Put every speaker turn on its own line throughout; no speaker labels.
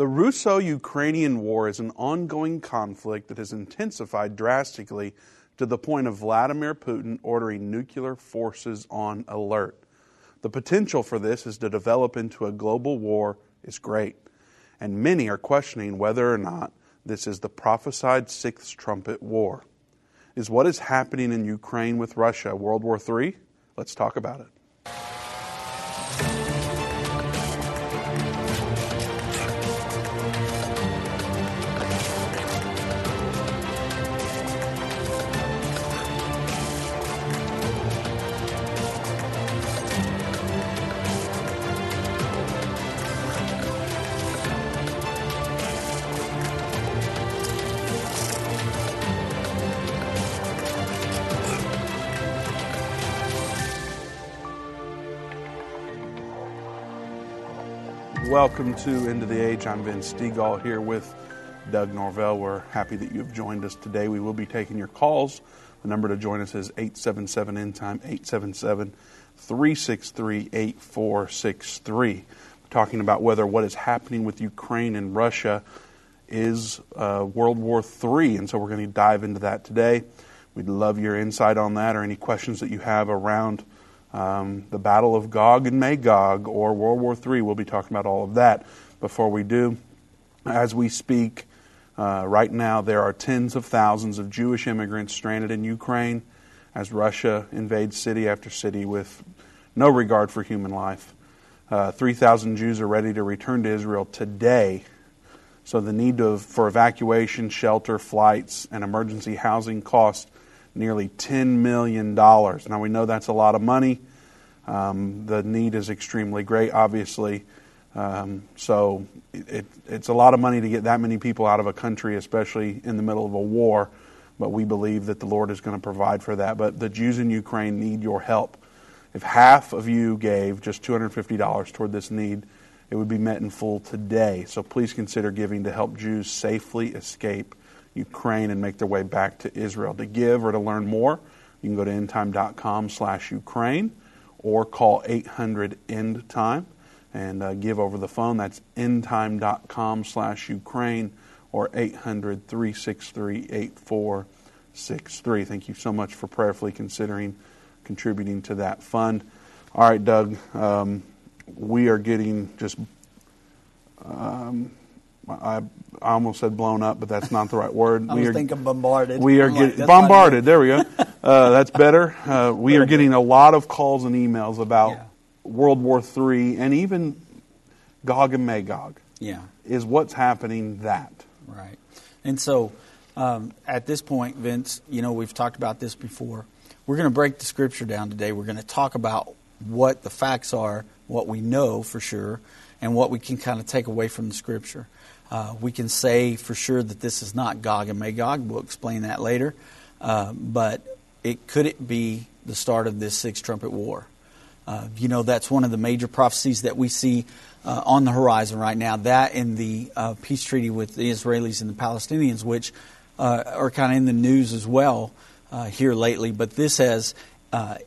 The Russo Ukrainian war is an ongoing conflict that has intensified drastically to the point of Vladimir Putin ordering nuclear forces on alert. The potential for this is to develop into a global war is great, and many are questioning whether or not this is the prophesied sixth trumpet war. Is what is happening in Ukraine with Russia World War III? Let's talk about it. Welcome to End of the Age. I'm Vince Stegall here with Doug Norvell. We're happy that you have joined us today. We will be taking your calls. The number to join us is 877 End Time, 877 363 8463. We're talking about whether what is happening with Ukraine and Russia is uh, World War III. And so we're going to dive into that today. We'd love your insight on that or any questions that you have around um, the Battle of Gog and Magog or World War III. We'll be talking about all of that. Before we do, as we speak, uh, right now there are tens of thousands of Jewish immigrants stranded in Ukraine as Russia invades city after city with no regard for human life. Uh, 3,000 Jews are ready to return to Israel today. So the need to, for evacuation, shelter, flights, and emergency housing costs nearly $10 million. Now, we know that's a lot of money. Um, the need is extremely great, obviously. Um, so it, it's a lot of money to get that many people out of a country, especially in the middle of a war. But we believe that the Lord is going to provide for that. But the Jews in Ukraine need your help. If half of you gave just $250 toward this need, it would be met in full today. So please consider giving to help Jews safely escape Ukraine and make their way back to Israel. To give or to learn more, you can go to endtime.com slash Ukraine or call 800 end time and uh, give over the phone. That's endtime.com slash Ukraine or 800 363 8463. Thank you so much for prayerfully considering contributing to that fund. All right, Doug, um, we are getting just um, I, I almost said blown up, but that's not the right word.
I we was are, thinking bombarded.
We are getting bombarded. There we go. Uh, that's better. Uh, we are getting a lot of calls and emails about yeah. World War III and even Gog and Magog.
Yeah,
is what's happening that
right? And so um, at this point, Vince, you know we've talked about this before. We're going to break the scripture down today. We're going to talk about what the facts are, what we know for sure, and what we can kind of take away from the scripture. Uh, we can say for sure that this is not Gog and Magog. We'll explain that later. Uh, but it could it be the start of this sixth trumpet war? Uh, you know, that's one of the major prophecies that we see uh, on the horizon right now. That and the uh, peace treaty with the Israelis and the Palestinians, which uh, are kind of in the news as well here lately. But this has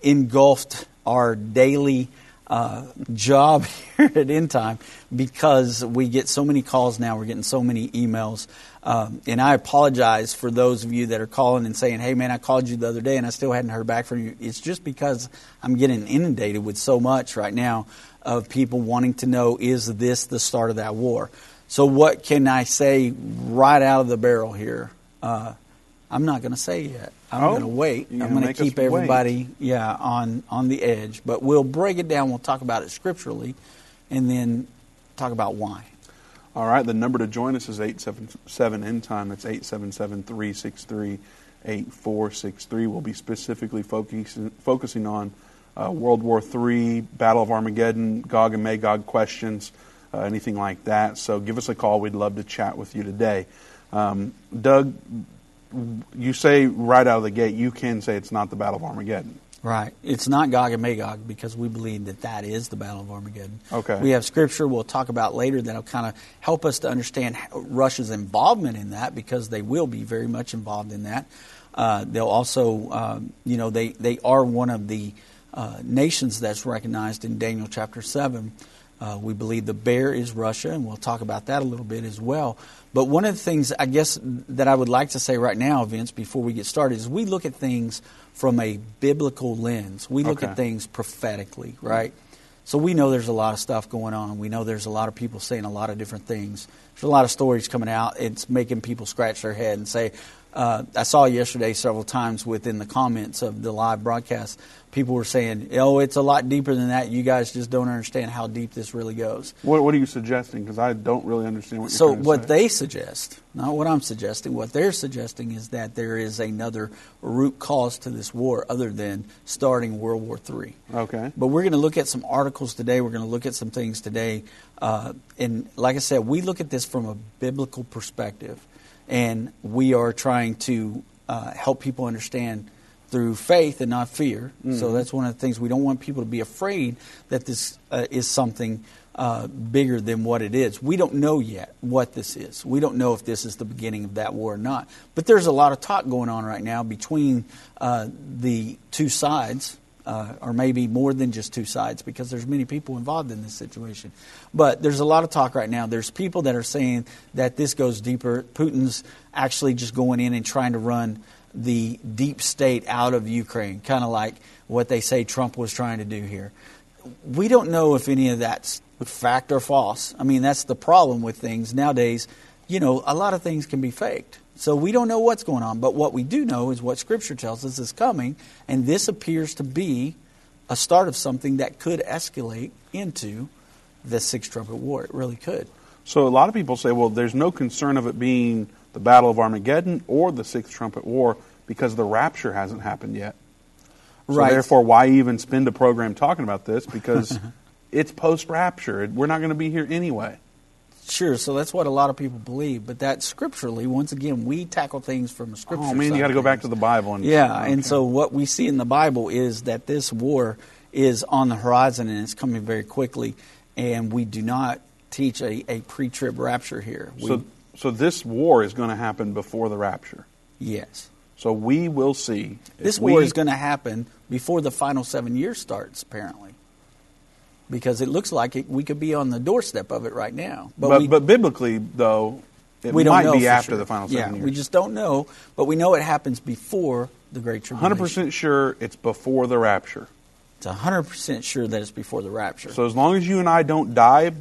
engulfed our daily uh, job here at End Time because we get so many calls now. We're getting so many emails. Um, and I apologize for those of you that are calling and saying, hey, man, I called you the other day and I still hadn't heard back from you. It's just because I'm getting inundated with so much right now of people wanting to know, is this the start of that war? So, what can I say right out of the barrel here? Uh, I'm not going to say yet. I'm oh, going to wait. I'm going to keep everybody, wait. yeah, on on the edge. But we'll break it down. We'll talk about it scripturally, and then talk about why.
All right. The number to join us is eight seven seven end time. That's eight seven seven three six three eight four six three. We'll be specifically focusing focusing on uh, World War III, Battle of Armageddon, Gog and Magog questions, uh, anything like that. So give us a call. We'd love to chat with you today. Um, Doug, you say right out of the gate, you can say it's not the Battle of Armageddon.
Right. It's not Gog and Magog because we believe that that is the Battle of Armageddon.
Okay.
We have scripture we'll talk about later that'll kind of help us to understand Russia's involvement in that because they will be very much involved in that. Uh, they'll also, uh, you know, they, they are one of the uh, nations that's recognized in Daniel chapter 7 Uh, we believe the bear is Russia, and we'll talk about that a little bit as well. But one of the things I guess that I would like to say right now, Vince, before we get started, is we look at things from a biblical lens. We look
Okay.
at things prophetically, right? So we know there's a lot of stuff going on. We know there's a lot of people saying a lot of different things. There's a lot of stories coming out. It's making people scratch their head and say, uh, I saw yesterday several times within the comments of the live broadcast, people were saying, oh, it's a lot deeper than that. You guys just don't understand how deep this really goes.
What, what are you suggesting? Because I don't really understand what you're
So what
say.
they suggest, not what I'm suggesting, what they're suggesting is that there is another root cause to this war other than starting World War III.
Okay.
But we're going to look at some articles today. We're going to look at some things today. Uh, and like I said, we look at this from a biblical perspective. And we are trying to uh, help people understand through faith and not fear. So that's one of the things. We don't want people to be afraid that this uh, is something uh, bigger than what it is. We don't know yet what this is. We don't know if this is the beginning of that war or not. But there's a lot of talk going on right now between uh, the two sides uh, or maybe more than just two sides because there's many people involved in this situation. But there's a lot of talk right now. There's people that are saying that this goes deeper. Putin's actually just going in and trying to run the deep state out of Ukraine, kind of like what they say Trump was trying to do here. We don't know if any of that's fact or false. I mean, that's the problem with things nowadays. You know, a lot of things can be faked. So we don't know what's going on, but what we do know is what Scripture tells us is coming, and this appears to be a start of something that could escalate into the Six Trumpet War. It really could.
So a lot of people say, well, there's no concern of it being the Battle of Armageddon or the Sixth Trumpet War because the rapture hasn't happened yet. So
Right.
therefore, why even spend a program talking about this? Because it's post-rapture. We're not going to be here anyway.
Sure, so that's what a lot of people believe, but that scripturally, once again, we tackle things from a scripture.
Oh man, you got to go back to the Bible and
Yeah,
Okay.
and so what we see in the Bible is that this war is on the horizon and it's coming very quickly, and we do not teach a, a pre-trib rapture here. We,
so so this war is going to happen before the rapture.
yes,
So we will see.
this
we-
war is going to happen before the final seven years starts, apparently, because it looks like it, we could be on the doorstep of it right now.
But,
we,
but biblically, though, it
we
might be after
sure.
the final
yeah,
seven years.
we just don't know, but we know it happens before the Great Tribulation.
Hundred percent sure it's before the rapture.
It's hundred percent sure that it's before the rapture.
So as long as you and I don't die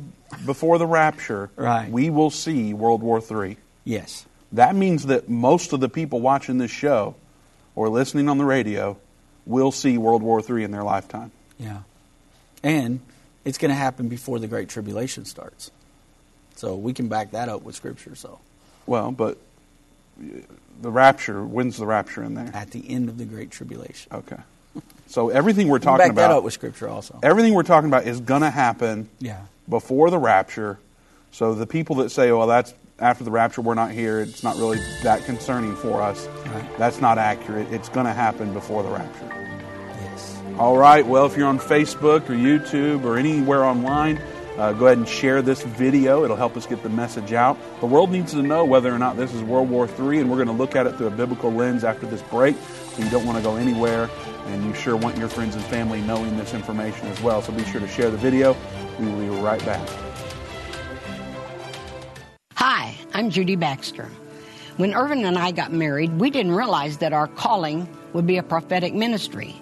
before the rapture,
Right.
we will see World War III.
yes,
That means that most of the people watching this show or listening on the radio will see World War III in their lifetime.
yeah, and it's going to happen before the Great Tribulation starts. So we can back that up with Scripture. So
Well, but uh, the rapture, when's the rapture in there?
at the end of the Great Tribulation,
Okay. So everything we're talking
back that up
about,
with Scripture also.
everything we're talking about is going to happen
Yeah,
before the rapture. So the people that say, "Well, that's after the rapture, we're not here. It's not really that concerning for us."
Right.
That's not accurate. It's going to happen before the rapture. All right. Well, if you're on Facebook or YouTube or anywhere online, uh, go ahead and share this video. It'll help us get the message out. The world needs to know whether or not this is World War III, and we're going to look at it through a biblical lens after this break. So you don't want to go anywhere, and you sure want your friends and family knowing this information as well. So be sure to share the video. We will be right back.
Hi, I'm Judy Baxter. When Irvin and I got married, we didn't realize that our calling would be a prophetic ministry.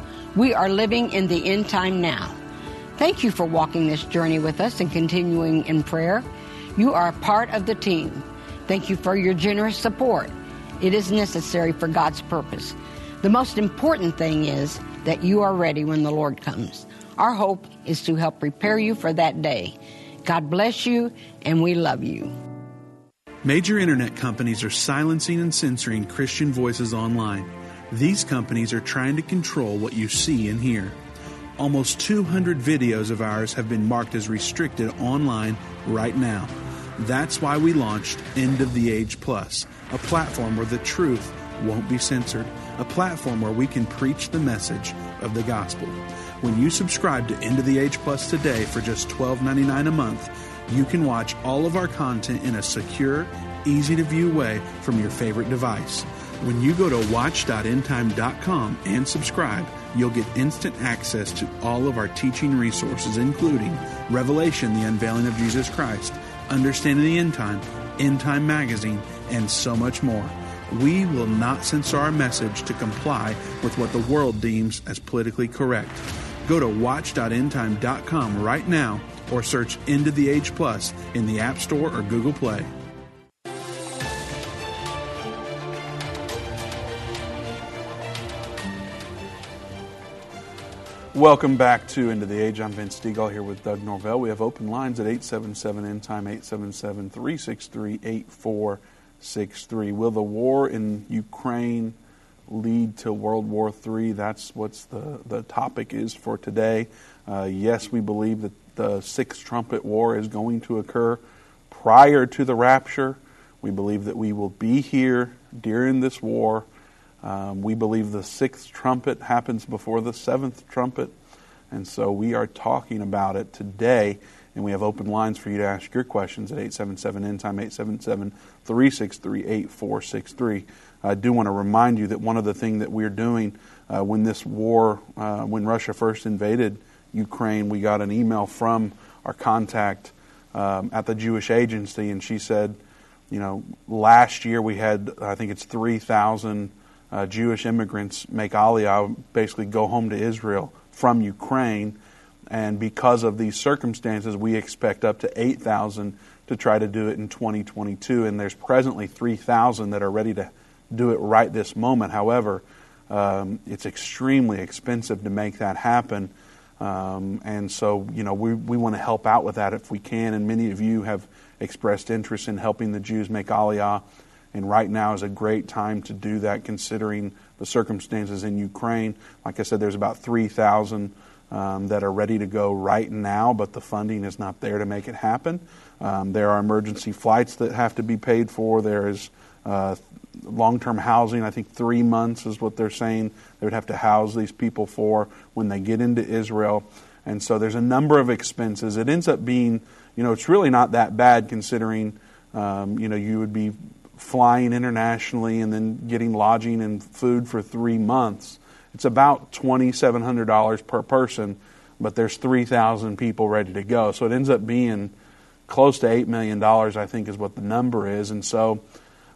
We are living in the end time now. Thank you for walking this journey with us and continuing in prayer. You are a part of the team. Thank you for your generous support. It is necessary for God's purpose. The most important thing is that you are ready when the Lord comes. Our hope is to help prepare you for that day. God bless you, and we love you.
Major internet companies are silencing and censoring Christian voices online. These companies are trying to control what you see and hear. Almost 200 videos of ours have been marked as restricted online right now. That's why we launched End of the Age Plus, a platform where the truth won't be censored, a platform where we can preach the message of the gospel. When you subscribe to End of the Age Plus today for just $12.99 a month, you can watch all of our content in a secure, easy to view way from your favorite device. When you go to watch.endtime.com and subscribe, you'll get instant access to all of our teaching resources, including Revelation, the unveiling of Jesus Christ, Understanding the End Time, End Time Magazine, and so much more. We will not censor our message to comply with what the world deems as politically correct. Go to watch.endtime.com right now or search End of the Age Plus in the App Store or Google Play.
Welcome back to End of the Age. I'm Vince Stegall here with Doug Norvell. We have open lines at 877 End Time, 877 363 8463. Will the war in Ukraine lead to World War III? That's what the, the topic is for today. Uh, yes, we believe that the sixth trumpet war is going to occur prior to the rapture. We believe that we will be here during this war um, we believe the sixth trumpet happens before the seventh trumpet, and so we are talking about it today. And we have open lines for you to ask your questions at 877 End Time 877 363 8463. I do want to remind you that one of the things that we're doing uh, when this war, uh, when Russia first invaded Ukraine, we got an email from our contact um, at the Jewish Agency, and she said, you know, last year we had, I think it's 3,000 uh, Jewish immigrants make Aliyah, basically go home to Israel from Ukraine. And because of these circumstances, we expect up to 8,000 to try to do it in 2022. And there's presently 3,000 that are ready to do it right this moment. However, um, it's extremely expensive to make that happen. Um, and so, you know, we, we want to help out with that if we can. And many of you have expressed interest in helping the Jews make Aliyah and right now is a great time to do that considering the circumstances in Ukraine. Like I said, there's about 3,000 um, that are ready to go right now, but the funding is not there to make it happen. Um, there are emergency flights that have to be paid for. There is uh, long term housing. I think three months is what they're saying they would have to house these people for when they get into Israel. And so there's a number of expenses. It ends up being, you know, it's really not that bad considering, um, you know, you would be flying internationally and then getting lodging and food for three months. It's about $2,700 per person, but there's 3,000 people ready to go. So it ends up being close to $8 million, I think, is what the number is. And so,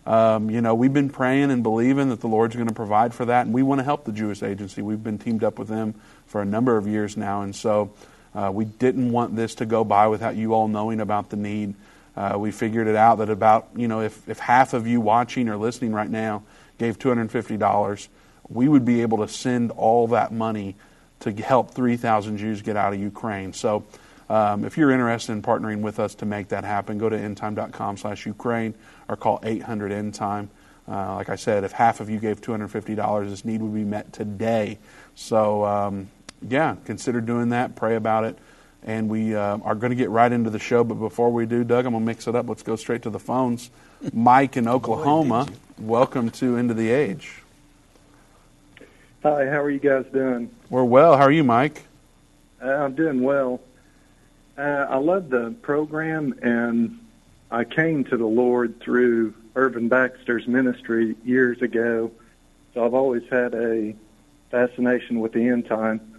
um, you know, we've been praying and believing that the Lord's going to provide for that, and we want to help the Jewish Agency. We've been teamed up with them for a number of years now, and so uh, we didn't want this to go by without you all knowing about the need. Uh, we figured it out that about, you know, if, if half of you watching or listening right now gave $250, we would be able to send all that money to help 3,000 Jews get out of Ukraine. So um, if you're interested in partnering with us to make that happen, go to endtime.com slash Ukraine or call 800 endtime. Uh, like I said, if half of you gave $250, this need would be met today. So, um, yeah, consider doing that. Pray about it and we uh, are going to get right into the show. But before we do, Doug, I'm going to mix it up. Let's go straight to the phones. Mike in Oklahoma, Boy, welcome to End of the Age.
Hi, how are you guys doing?
We're well. How are you, Mike?
Uh, I'm doing well. Uh, I love the program, and I came to the Lord through Irvin Baxter's ministry years ago. So I've always had a fascination with the end time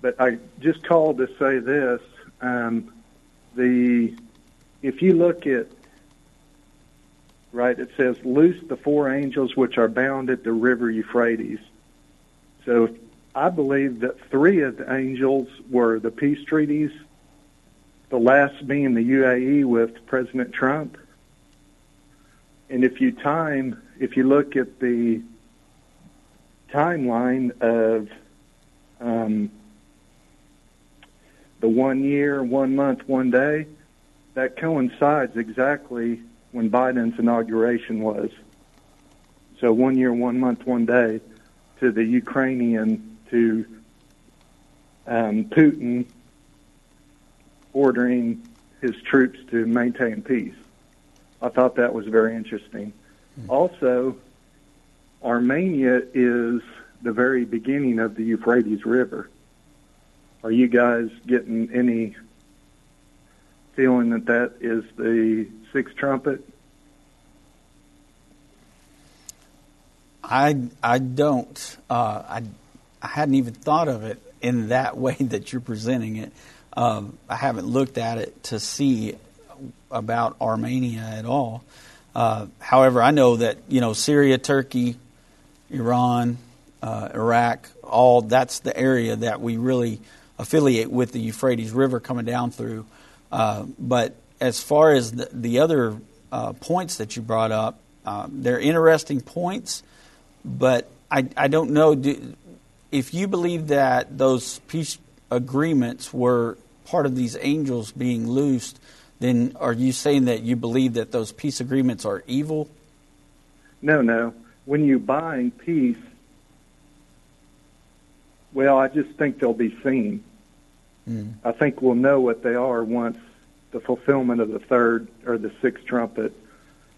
but I just called to say this: um, the if you look at right, it says, "Loose the four angels which are bound at the river Euphrates." So I believe that three of the angels were the peace treaties, the last being the UAE with President Trump. And if you time, if you look at the timeline of um, one year, one month, one day, that coincides exactly when Biden's inauguration was. So one year, one month, one day to the Ukrainian to um, Putin ordering his troops to maintain peace. I thought that was very interesting. Also, Armenia is the very beginning of the Euphrates River. Are you guys getting any feeling that that is the sixth trumpet?
I I don't. Uh, I I hadn't even thought of it in that way that you're presenting it. Um, I haven't looked at it to see about Armenia at all. Uh, however, I know that you know Syria, Turkey, Iran, uh, Iraq, all that's the area that we really affiliate with the Euphrates River coming down through. Uh, but as far as the, the other uh, points that you brought up, uh, they're interesting points, but I, I don't know do, if you believe that those peace agreements were part of these angels being loosed. Then are you saying that you believe that those peace agreements are evil?
No, no. When you bind peace, well, I just think they'll be seen.
Mm.
I think we'll know what they are once the fulfillment of the third or the sixth trumpet,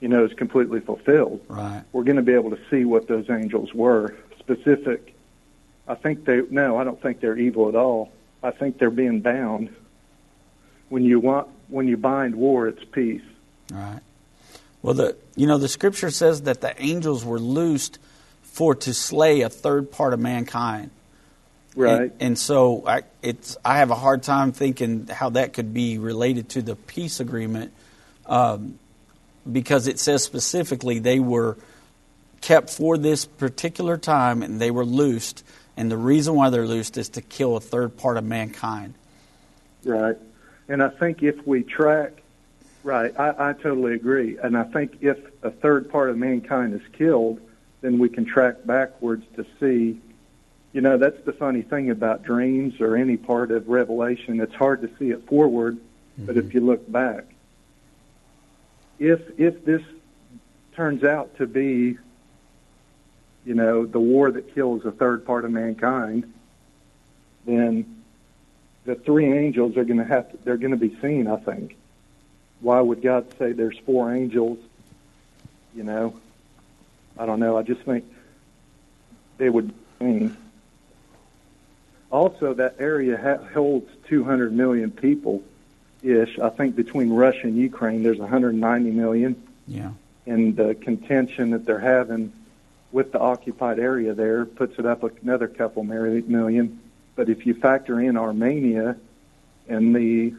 you know, is completely fulfilled.
Right.
We're going to be able to see what those angels were. Specific. I think they. No, I don't think they're evil at all. I think they're being bound. When you want, when you bind war, it's peace.
Right. Well, the you know the scripture says that the angels were loosed for to slay a third part of mankind.
Right.
And, and so I, it's I have a hard time thinking how that could be related to the peace agreement, um, because it says specifically they were kept for this particular time and they were loosed, and the reason why they're loosed is to kill a third part of mankind.
Right. And I think if we track, right, I, I totally agree. And I think if a third part of mankind is killed, then we can track backwards to see. You know, that's the funny thing about dreams or any part of Revelation. It's hard to see it forward, but if mm-hmm. you look back, if if this turns out to be, you know, the war that kills a third part of mankind, then the three angels are going to have to, they're going to be seen, I think. Why would God say there's four angels? You know, I don't know. I just think they would be seen. Also, that area ha- holds 200 million people ish. I think between Russia and Ukraine, there's 190 million.
Yeah.
And the contention that they're having with the occupied area there puts it up another couple million. But if you factor in Armenia and the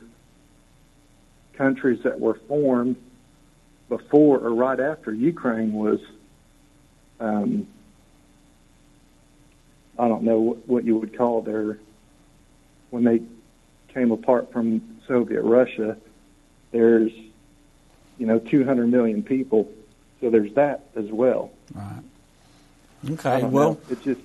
countries that were formed before or right after Ukraine was, um, I don't know what, you would call their, when they came apart from Soviet Russia, there's, you know, 200 million people. So there's that as well.
Right. Okay. Well,
know. it just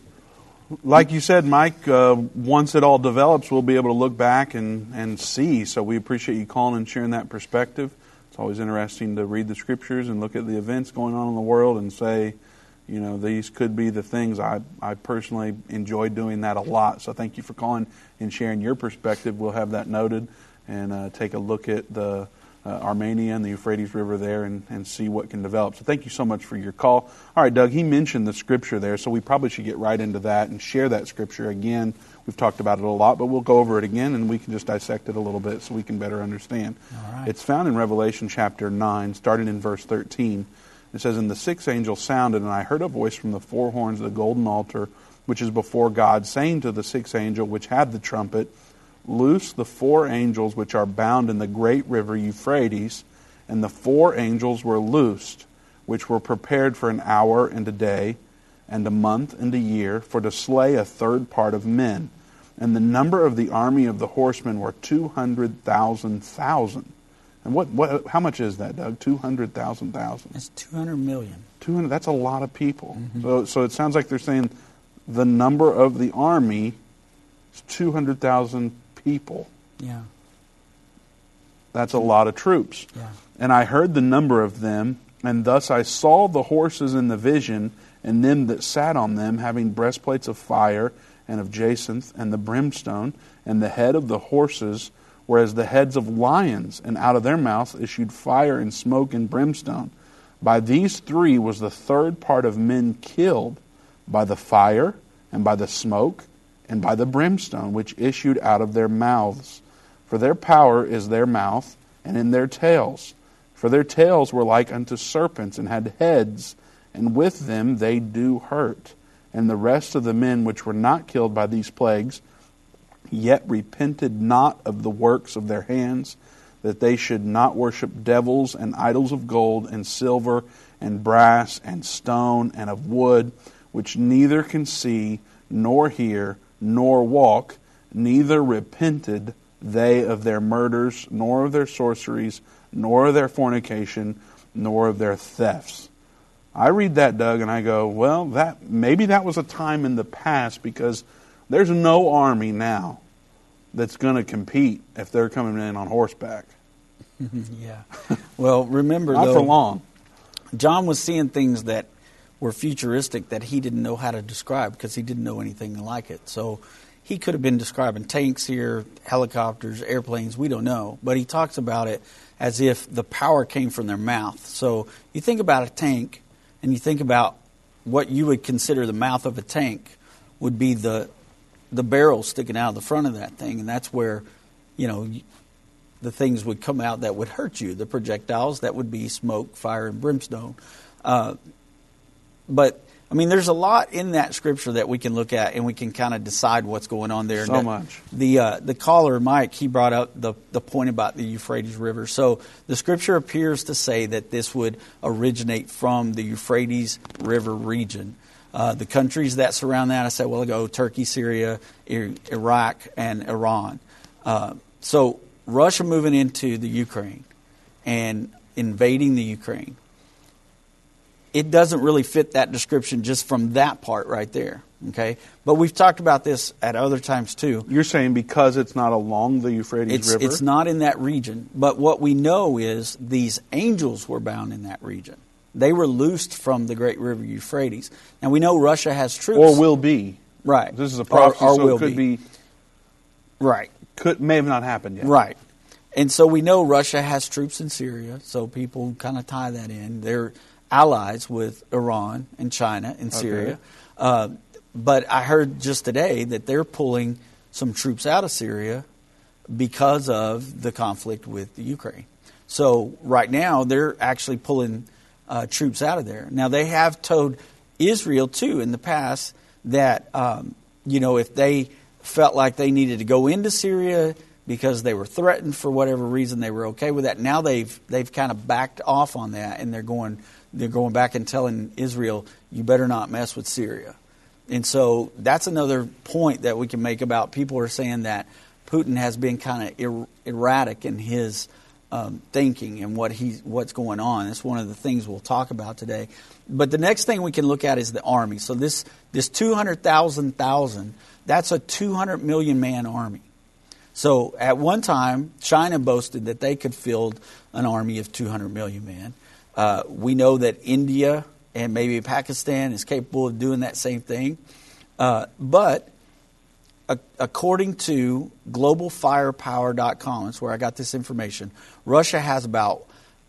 Like you said, Mike, uh, once it all develops, we'll be able to look back and, and see. So we appreciate you calling and sharing that perspective. It's always interesting to read the scriptures and look at the events going on in the world and say, you know, these could be the things. I, I personally enjoy doing that a lot. So thank you for calling and sharing your perspective. We'll have that noted and uh, take a look at the uh, Armenia and the Euphrates River there and, and see what can develop. So thank you so much for your call. All right, Doug, he mentioned the scripture there, so we probably should get right into that and share that scripture again. We've talked about it a lot, but we'll go over it again and we can just dissect it a little bit so we can better understand.
All right.
It's found in Revelation chapter 9, starting in verse 13. It says, And the sixth angel sounded, and I heard a voice from the four horns of the golden altar, which is before God, saying to the sixth angel which had the trumpet, Loose the four angels which are bound in the great river Euphrates. And the four angels were loosed, which were prepared for an hour and a day, and a month and a year, for to slay a third part of men. And the number of the army of the horsemen were two hundred thousand thousand. And what, what how much is that, Doug? Two hundred thousand thousand.
it's 200 million.
200 that's a lot of people mm-hmm. so so it sounds like they're saying the number of the army is 200,000 people
Yeah.
that's a lot of troops
Yeah.
and i heard the number of them and thus i saw the horses in the vision and them that sat on them having breastplates of fire and of jacinth, and the brimstone, and the head of the horses were as the heads of lions, and out of their mouths issued fire and smoke and brimstone. By these three was the third part of men killed by the fire, and by the smoke, and by the brimstone which issued out of their mouths. For their power is their mouth, and in their tails. For their tails were like unto serpents, and had heads, and with them they do hurt. And the rest of the men which were not killed by these plagues, yet repented not of the works of their hands, that they should not worship devils and idols of gold and silver and brass and stone and of wood, which neither can see, nor hear, nor walk, neither repented they of their murders, nor of their sorceries, nor of their fornication, nor of their thefts. I read that, Doug, and I go, well, that maybe that was a time in the past because there's no army now that's going to compete if they're coming in on horseback.
yeah. Well, remember
Not
though,
for long.
John was seeing things that were futuristic that he didn't know how to describe because he didn't know anything like it. So he could have been describing tanks here, helicopters, airplanes, we don't know. But he talks about it as if the power came from their mouth. So you think about a tank and you think about what you would consider the mouth of a tank would be the the barrel sticking out of the front of that thing and that's where you know the things would come out that would hurt you the projectiles that would be smoke fire and brimstone uh, but I mean, there's a lot in that scripture that we can look at and we can kind of decide what's going on there.
So
that,
much.
The uh, the caller Mike he brought up the the point about the Euphrates River. So the scripture appears to say that this would originate from the Euphrates River region. Uh, the countries that surround that, I said well, ago, Turkey, Syria, Iraq, and Iran. Uh, so Russia moving into the Ukraine and invading the Ukraine it doesn't really fit that description just from that part right there. Okay, but we've talked about this at other times too.
You're saying because it's not along the Euphrates
it's,
River?
It's not in that region. But what we know is these angels were bound in that region. They were loosed from the great river Euphrates. And we know Russia has troops.
Or will be.
Right.
This is a prophecy,
or, or
so
will
could be.
Right.
Could may have not happened yet.
Right. And so we know Russia has troops in Syria, so people kind of tie that in. They're allies with Iran and China and Syria.
Okay.
Uh, but I heard just today that they're pulling some troops out of Syria because of the conflict with the Ukraine. So right now they're actually pulling uh, troops out of there. Now they have told Israel too in the past that um, you know if they felt like they needed to go into Syria because they were threatened for whatever reason they were okay with that. Now they've they've kind of backed off on that and they're going they're going back and telling Israel, you better not mess with Syria. And so that's another point that we can make about people are saying that Putin has been kind of er- erratic in his um, thinking and what he's what's going on. That's one of the things we'll talk about today. But the next thing we can look at is the army. So this this two hundred thousand thousand that's a two hundred million man army. So at one time, China boasted that they could field an army of two hundred million men. Uh, we know that India and maybe Pakistan is capable of doing that same thing. Uh, but according to globalfirepower.com, that's where I got this information, Russia has about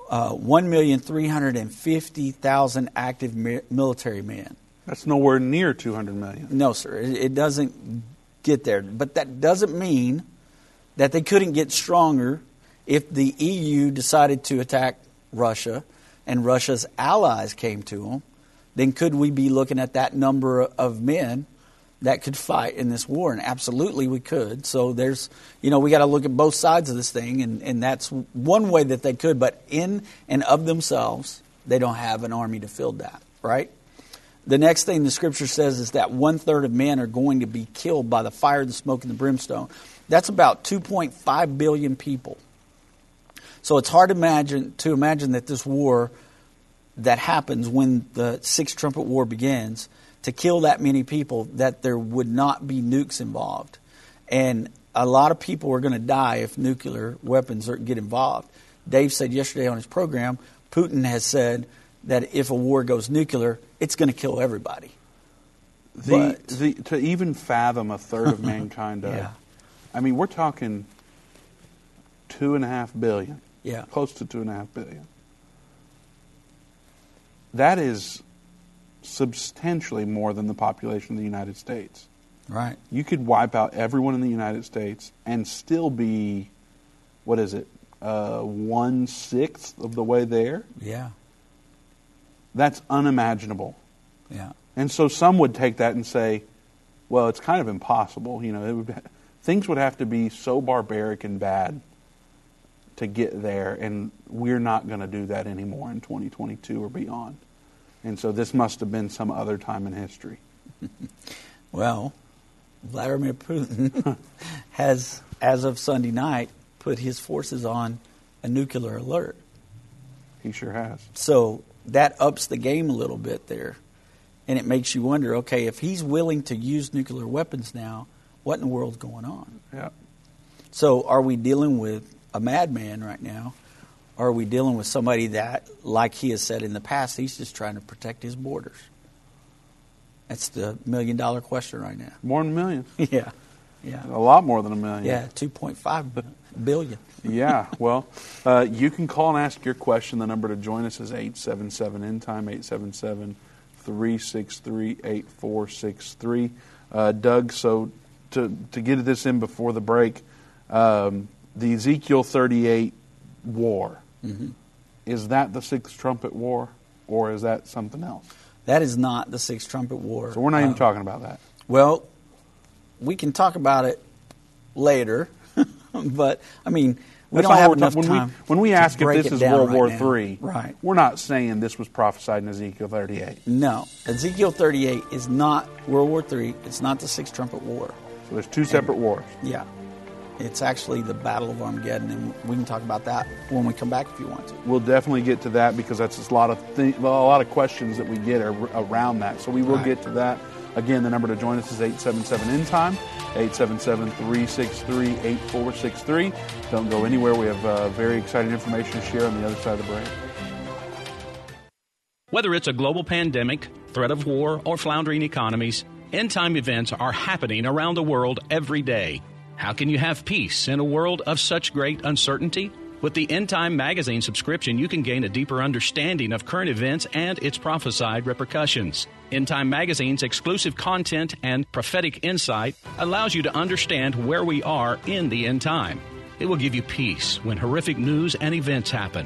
uh, 1,350,000 active mi- military men.
That's nowhere near 200 million.
No, sir, it, it doesn't get there. But that doesn't mean that they couldn't get stronger if the EU decided to attack Russia and Russia's allies came to them. Then could we be looking at that number of men that could fight in this war? And absolutely we could. So there's, you know, we got to look at both sides of this thing, and, and that's one way that they could. But in and of themselves, they don't have an army to fill that, right? The next thing the scripture says is that one third of men are going to be killed by the fire, the smoke, and the brimstone. That's about 2.5 billion people. So it's hard to imagine to imagine that this war that happens when the sixth trumpet war begins to kill that many people that there would not be nukes involved. And a lot of people are going to die if nuclear weapons are, get involved. Dave said yesterday on his program, Putin has said that if a war goes nuclear, it's going to kill everybody.
The, the to even fathom a third of mankind, Doug,
Yeah.
I mean, we're talking two and a half billion,
Yeah.
close to two and a half billion. That is substantially more than the population of the United States.
Right.
You could wipe out everyone in the United States and still be, what is it, uh, one sixth of the way there?
Yeah.
That's unimaginable.
Yeah.
And so some would take that and say, well, it's kind of impossible. You know, it would, things would have to be so barbaric and bad to get there, and we're not going to do that anymore in 2022 or beyond. And so this must have been some other time in history.
Well, Vladimir Putin has, as of Sunday night, put his forces on a nuclear alert.
He sure has.
So that ups the game a little bit there. And it makes you wonder okay, if he's willing to use nuclear weapons now, what in the world's going on?
Yeah.
So are we dealing with a madman right now? Or are we dealing with somebody that, like he has said in the past, he's just trying to protect his borders? That's the million dollar question right now.
More than a million.
yeah. Yeah.
A lot more than a million.
Yeah, 2.5 billion.
yeah, well, uh, you can call and ask your question. The number to join us is 877 end time, 877 363 8463. Uh, Doug, so to, to get this in before the break, um, the Ezekiel 38 war, is that the sixth trumpet war, or is that something else?
That is not the Sixth Trumpet War.
So we're not even
Uh,
talking about that.
Well, we can talk about it later, but I mean, we
That's
don't have enough
when
time.
We, when we ask if this is World
right
War
now.
III,
right?
we're not saying this was prophesied in Ezekiel 38.
No, Ezekiel 38 is not World War III. It's not the Sixth Trumpet War.
So there's two separate wars.
Yeah, it's actually the Battle of Armageddon, and we can talk about that when we come back if you want to.
We'll definitely get to that because that's just a lot of th- a lot of questions that we get ar- around that. So we will
Right.
get to that. Again, the number to join us is 877 End Time, 877-363-8463. Don't go anywhere. We have uh, very exciting information to share on the other side of the break.
Whether it's a global pandemic, threat of war, or floundering economies, end time events are happening around the world every day. How can you have peace in a world of such great uncertainty? With the End Time Magazine subscription, you can gain a deeper understanding of current events and its prophesied repercussions. End Time Magazine's exclusive content and prophetic insight allows you to understand where we are in the end time. It will give you peace when horrific news and events happen.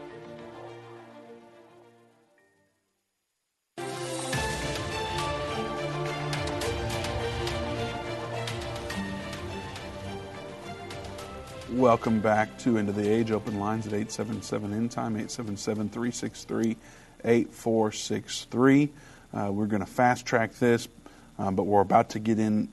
Welcome back to End of the Age. Open lines at 877 End Time, 877 363 8463. We're going to fast track this, uh, but we're about to get in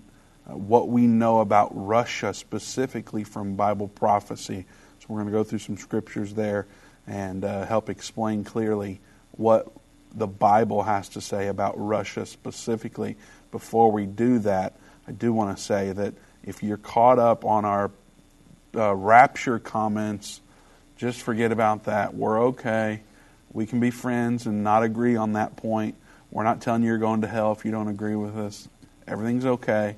uh, what we know about Russia specifically from Bible prophecy. So we're going to go through some scriptures there and uh, help explain clearly what the Bible has to say about Russia specifically. Before we do that, I do want to say that if you're caught up on our uh, rapture comments, just forget about that. We're okay. We can be friends and not agree on that point. We're not telling you you're going to hell if you don't agree with us. Everything's okay.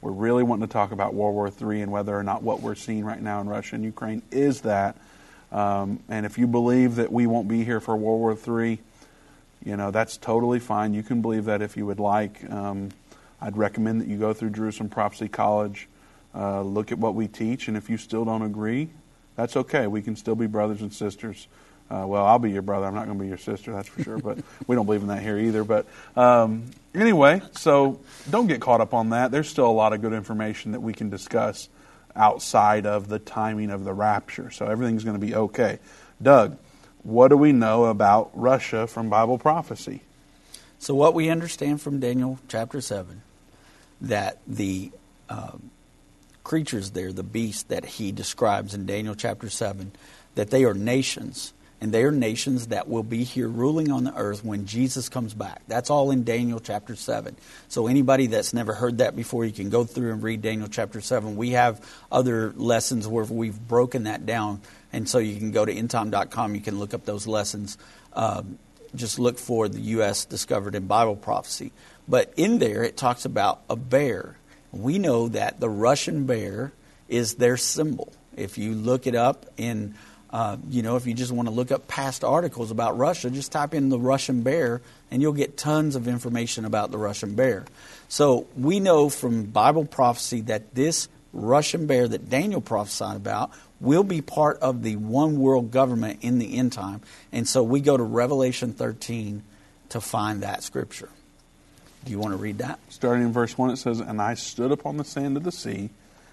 We're really wanting to talk about World War III and whether or not what we're seeing right now in Russia and Ukraine is that. Um, and if you believe that we won't be here for World War III, you know, that's totally fine. You can believe that if you would like. Um, I'd recommend that you go through Jerusalem Prophecy College, uh, look at what we teach, and if you still don't agree, that's okay. We can still be brothers and sisters. Uh, well, I'll be your brother. I'm not going to be your sister, that's for sure. But we don't believe in that here either. But um, anyway, so don't get caught up on that. There's still a lot of good information that we can discuss outside of the timing of the rapture. So everything's going to be okay. Doug, what do we know about Russia from Bible prophecy?
So, what we understand from Daniel chapter 7 that the um, creatures there, the beasts that he describes in Daniel chapter 7, that they are nations. And they are nations that will be here ruling on the earth when Jesus comes back. That's all in Daniel chapter 7. So, anybody that's never heard that before, you can go through and read Daniel chapter 7. We have other lessons where we've broken that down. And so, you can go to endtime.com, you can look up those lessons. Um, just look for the U.S. discovered in Bible prophecy. But in there, it talks about a bear. We know that the Russian bear is their symbol. If you look it up in, uh, you know, if you just want to look up past articles about Russia, just type in the Russian bear and you'll get tons of information about the Russian bear. So we know from Bible prophecy that this Russian bear that Daniel prophesied about will be part of the one world government in the end time. And so we go to Revelation 13 to find that scripture. Do you want to read that?
Starting in verse 1, it says, And I stood upon the sand of the sea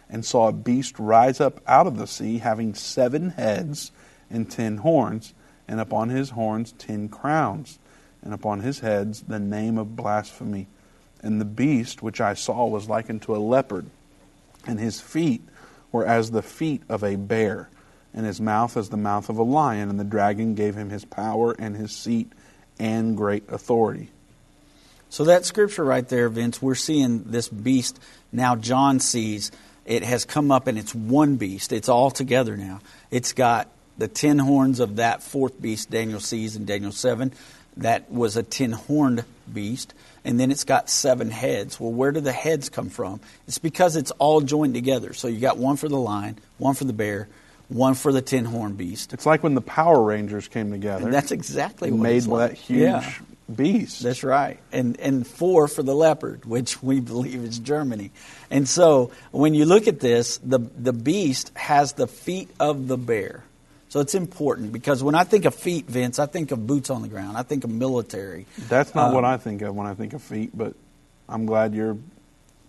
and saw a beast rise up out of the sea, having seven heads and ten horns, and upon his horns ten crowns, and upon his heads the name of blasphemy. And the beast which I saw was like unto a leopard, and his feet were as the feet of a bear, and his mouth as the mouth of a lion. And the dragon gave him his power and his seat and great authority.
So that scripture right there, Vince, we're seeing this beast now. John sees it has come up, and it's one beast. It's all together now. It's got the ten horns of that fourth beast Daniel sees in Daniel seven. That was a ten horned beast and then it's got seven heads. Well, where do the heads come from? It's because it's all joined together. So you got one for the lion, one for the bear, one for the tin horn beast.
It's like when the Power Rangers came together.
And that's exactly what
made
it's like.
that huge
yeah.
Beast.
That's right. And and four for the leopard, which we believe is Germany. And so when you look at this, the the beast has the feet of the bear. So it's important because when I think of feet, Vince, I think of boots on the ground. I think of military.
That's not
Um,
what I think of when I think of feet, but I'm glad you're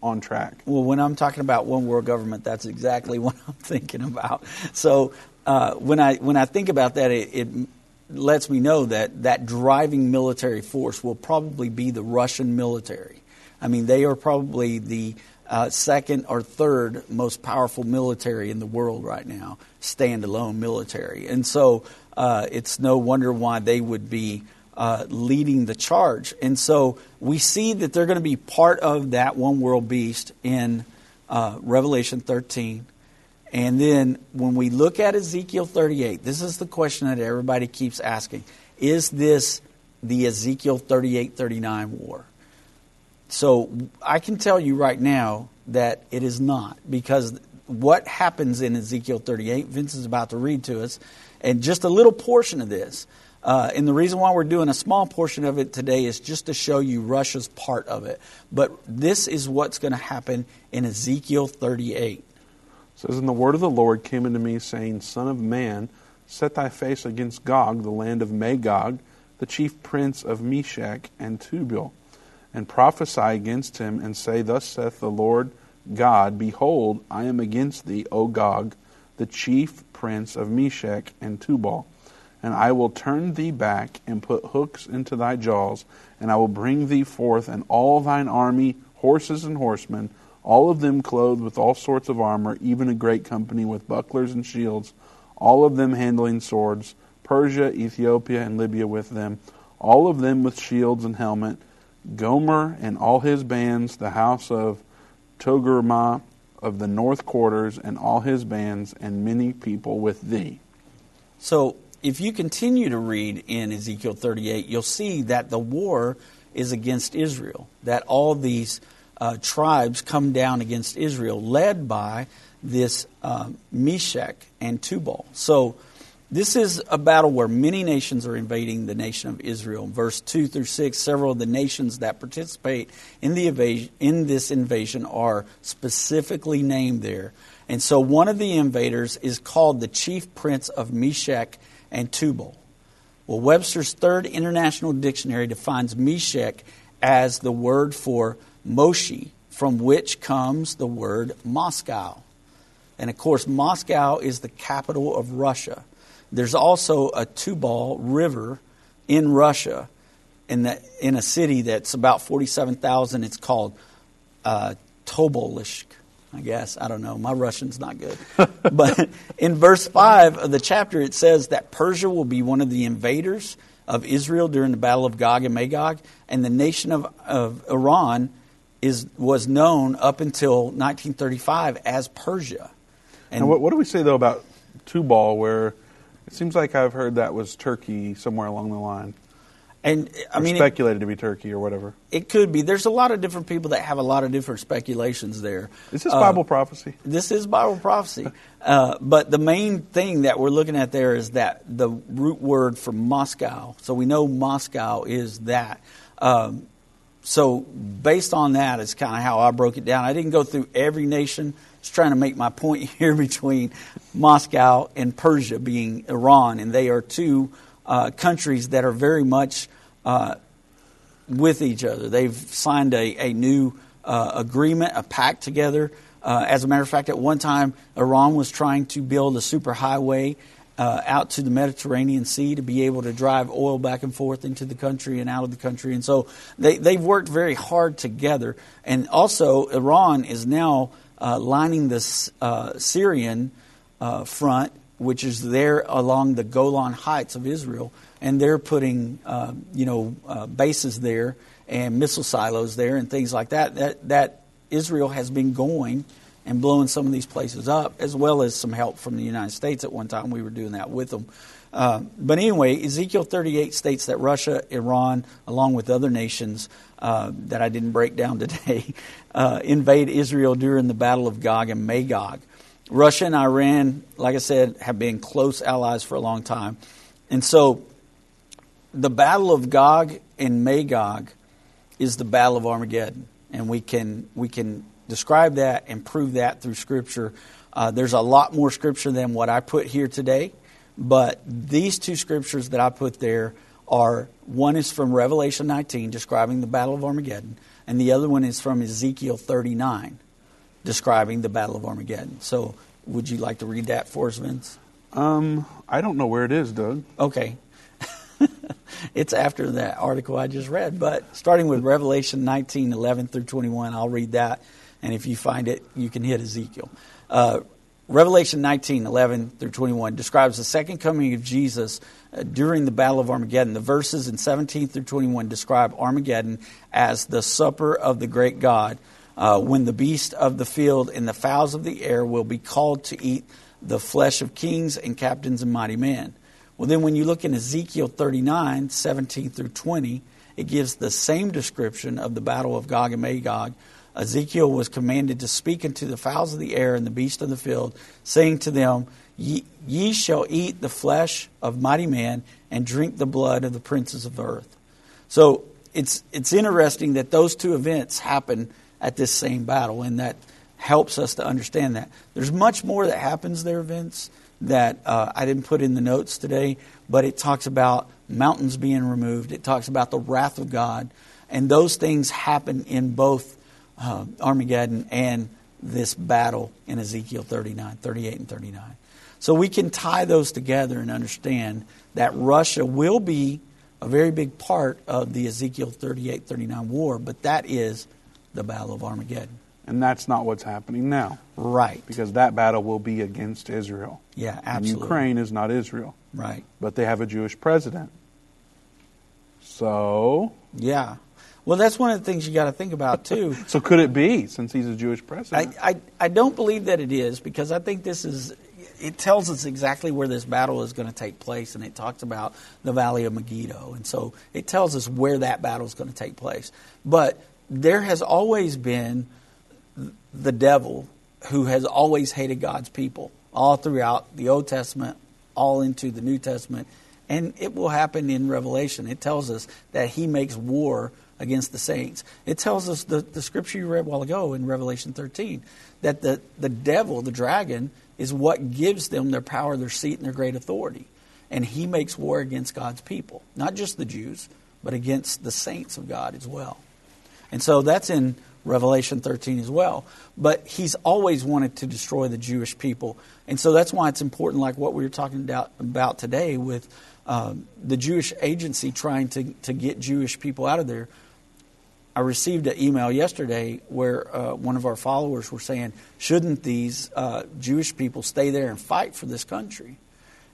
on track.
Well, when I'm talking about one world government, that's exactly what I'm thinking about. So uh, when I when I think about that, it, it lets me know that that driving military force will probably be the Russian military. I mean, they are probably the uh, second or third most powerful military in the world right now, standalone military. And so uh, it's no wonder why they would be uh, leading the charge. And so we see that they're going to be part of that one world beast in uh, Revelation 13. And then when we look at Ezekiel 38, this is the question that everybody keeps asking Is this the Ezekiel 38 39 war? So I can tell you right now that it is not because what happens in Ezekiel 38, Vince is about to read to us, and just a little portion of this. Uh, and the reason why we're doing a small portion of it today is just to show you Russia's part of it. But this is what's going to happen in Ezekiel 38.
Says, And the word of the Lord came unto me, saying, Son of man, set thy face against Gog, the land of Magog, the chief prince of Meshech and Tubal, and prophesy against him, and say, Thus saith the Lord God, Behold, I am against thee, O Gog, the chief prince of Meshech and Tubal. And I will turn thee back, and put hooks into thy jaws, and I will bring thee forth, and all thine army, horses and horsemen, all of them clothed with all sorts of armor, even a great company with bucklers and shields, all of them handling swords, Persia, Ethiopia, and Libya with them, all of them with shields and helmet, Gomer and all his bands, the house of Togarmah of the north quarters, and all his bands, and many people with thee.
So if you continue to read in Ezekiel 38, you'll see that the war is against Israel, that all these uh, tribes come down against Israel, led by this uh, Meshech and Tubal. So this is a battle where many nations are invading the nation of Israel. Verse 2 through 6, several of the nations that participate in, the invasion, in this invasion are specifically named there. And so one of the invaders is called the chief prince of Meshech and Tubal. Well, Webster's Third International Dictionary defines Meshech as the word for Moshi, from which comes the word Moscow. And of course, Moscow is the capital of Russia. There's also a Tubal River in Russia, in, the, in a city that's about 47,000. It's called uh, Tobolsk, I guess. I don't know. My Russian's not good. but in verse 5 of the chapter, it says that Persia will be one of the invaders of Israel during the battle of Gog and Magog, and the nation of, of Iran is, was known up until 1935 as Persia.
And what, what do we say, though, about Tubal, where it seems like I've heard that was Turkey somewhere along the line?
And I mean,
speculated to be Turkey or whatever.
It, it, could be. There's a lot of different people that have a lot of different speculations there.
Is this Bible uh, prophecy?
This is Bible prophecy. uh, but the main thing that we're looking at there is that the root word for Moscow. So we know Moscow is that. Um, so based on that is kind of how I broke it down. I didn't go through every nation. Just trying to make my point here between Moscow and Persia being Iran, and they are two uh, countries that are very much uh, with each other. They've signed a, a new uh, agreement, a pact together. Uh, as a matter of fact, at one time, Iran was trying to build a superhighway uh, out to the Mediterranean Sea to be able to drive oil back and forth into the country and out of the country. And so they, they've worked very hard together. And also, Iran is now uh, lining the uh, Syrian uh, front, which is there along the Golan Heights of Israel. And they're putting, uh, you know, uh, bases there and missile silos there and things like that. That, that Israel has been going and blowing some of these places up, as well as some help from the United States. At one time, we were doing that with them. Uh, but anyway, Ezekiel 38 states that Russia, Iran, along with other nations uh, that I didn't break down today, uh, invade Israel during the Battle of Gog and Magog. Russia and Iran, like I said, have been close allies for a long time. And so the Battle of Gog and Magog is the Battle of Armageddon. And we can, we can describe that and prove that through Scripture. Uh, there's a lot more Scripture than what I put here today, but these two Scriptures that I put there are one is from Revelation 19, describing the Battle of Armageddon, and the other one is from Ezekiel 39, describing the Battle of Armageddon. So, would you like to read that for us, Vince?
Um, I don't know where it is, Doug.
Okay. it's after that article I just read, but starting with Revelation 19, 11 through 21, I'll read that and if you find it, you can hit Ezekiel. Uh, Revelation 19, 11 through 21 describes the second coming of Jesus uh, during the Battle of Armageddon. The verses in 17 through 21 describe Armageddon as the supper of the great God, uh, when the beast of the field and the fowls of the air will be called to eat the flesh of kings and captains and mighty men. Well, then when you look in Ezekiel 39, 17 through 20, it gives the same description of the battle of Gog and Magog Ezekiel was commanded to speak unto the fowls of the air and the beasts of the field, saying to them, Ye, ye shall eat the flesh of mighty men and drink the blood of the princes of the earth. So it's, it's interesting that those two events happen at this same battle, and that helps us to understand that. There's much more that happens there, Vince, that uh, I didn't put in the notes today, but it talks about mountains being removed, it talks about the wrath of God, and those things happen in both uh, Armageddon and this battle in Ezekiel 39, 38, and 39. So we can tie those together and understand that Russia will be a very big part of the Ezekiel 38, 39 war, but that is the Battle of Armageddon.
And that's not what's happening now.
Right.
Because that battle will be against Israel.
Yeah, absolutely.
And Ukraine is not Israel.
Right.
But they have a Jewish president. So.
Yeah. Well, that's one of the things you got to think about too.
so could it be since he's a Jewish president?
I, I, I don't believe that it is because I think this is it tells us exactly where this battle is going to take place, and it talks about the Valley of Megiddo, and so it tells us where that battle is going to take place. But there has always been the devil who has always hated God's people all throughout the Old Testament, all into the New Testament, and it will happen in Revelation. It tells us that he makes war against the saints. It tells us the, the scripture you read a while ago in Revelation 13 that the, the devil, the dragon, is what gives them their power, their seat, and their great authority. And he makes war against God's people, not just the Jews, but against the saints of God as well. And so that's in Revelation 13 as well. But he's always wanted to destroy the Jewish people. And so that's why it's important, like what we were talking about, today with um, the Jewish agency trying to, to get Jewish people out of there. I received an email yesterday where uh, one of our followers were saying, shouldn't these uh, Jewish people stay there and fight for this country?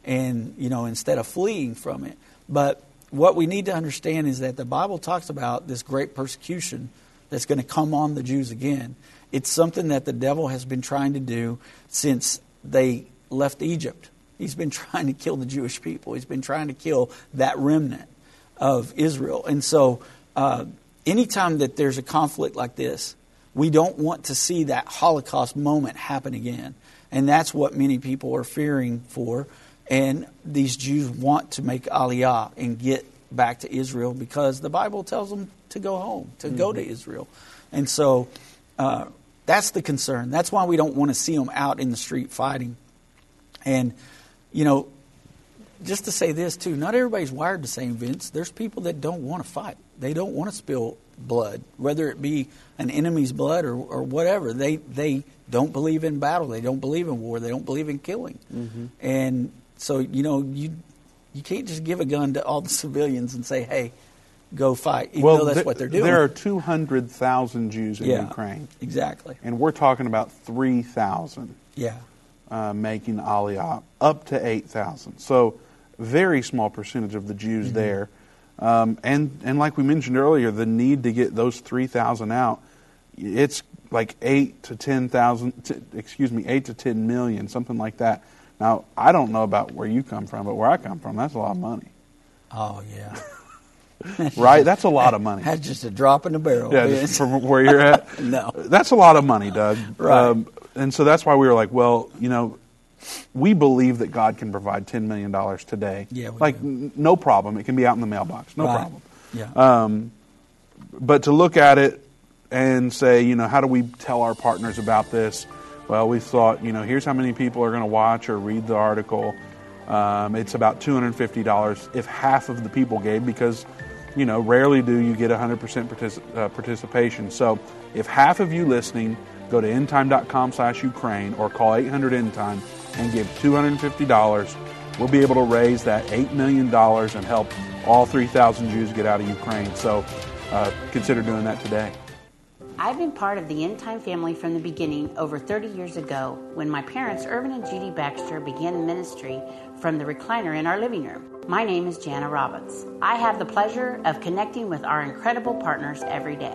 And, you know, instead of fleeing from it. But what we need to understand is that the Bible talks about this great persecution that's going to come on the Jews again. It's something that the devil has been trying to do since they left Egypt. He's been trying to kill the Jewish people. He's been trying to kill that remnant of Israel. And so, uh, anytime that there's a conflict like this, we don't want to see that Holocaust moment happen again. And that's what many people are fearing for. And these Jews want to make Aliyah and get back to Israel because the Bible tells them to go home, to mm-hmm. go to Israel. And so uh, that's the concern. That's why we don't want to see them out in the street fighting. And, you know, just to say this too, not everybody's wired the same, Vince. There's people that don't want to fight. They don't want to spill blood, whether it be an enemy's blood or, or whatever. They they don't believe in battle. They don't believe in war. They don't believe in killing. Mm-hmm. And so you know you you can't just give a gun to all the civilians and say, "Hey, go fight." Even
well,
though that's
th-
what they're doing.
There are two hundred thousand Jews in
yeah,
Ukraine.
Exactly.
And we're talking about three thousand.
Yeah.
Uh, making Aliyah up to eight thousand. So very small percentage of the Jews mm-hmm. there. Um, and and like we mentioned earlier, the need to get those three thousand out, it's like eight to ten thousand. Excuse me, eight to ten million, something like that. Now I don't know about where you come from, but where I come from, that's a lot of money.
Oh yeah.
right? That's a lot of money.
That's just a drop in the barrel.
Yeah, from where you're at.
no,
that's a lot of money, Doug.
Right. Um,
and so that's why we were like, well, you know, we believe that God can provide $10 million today.
Yeah,
like,
n-
no problem. It can be out in the mailbox. No
right.
problem.
Yeah.
Um, but to look at it and say, you know, how do we tell our partners about this? Well, we thought, you know, here's how many people are going to watch or read the article. Um, it's about $250 if half of the people gave, because, you know, rarely do you get 100% partic- uh, participation. So if half of you listening go to endtime.com slash Ukraine or call 800 Endtime and give $250, we'll be able to raise that $8 million and help all 3,000 Jews get out of Ukraine. So uh, consider doing that today.
I've been part of the End Time family from the beginning over 30 years ago when my parents, Irvin and Judy Baxter, began the ministry from the recliner in our living room. My name is Jana Robbins. I have the pleasure of connecting with our incredible partners every day.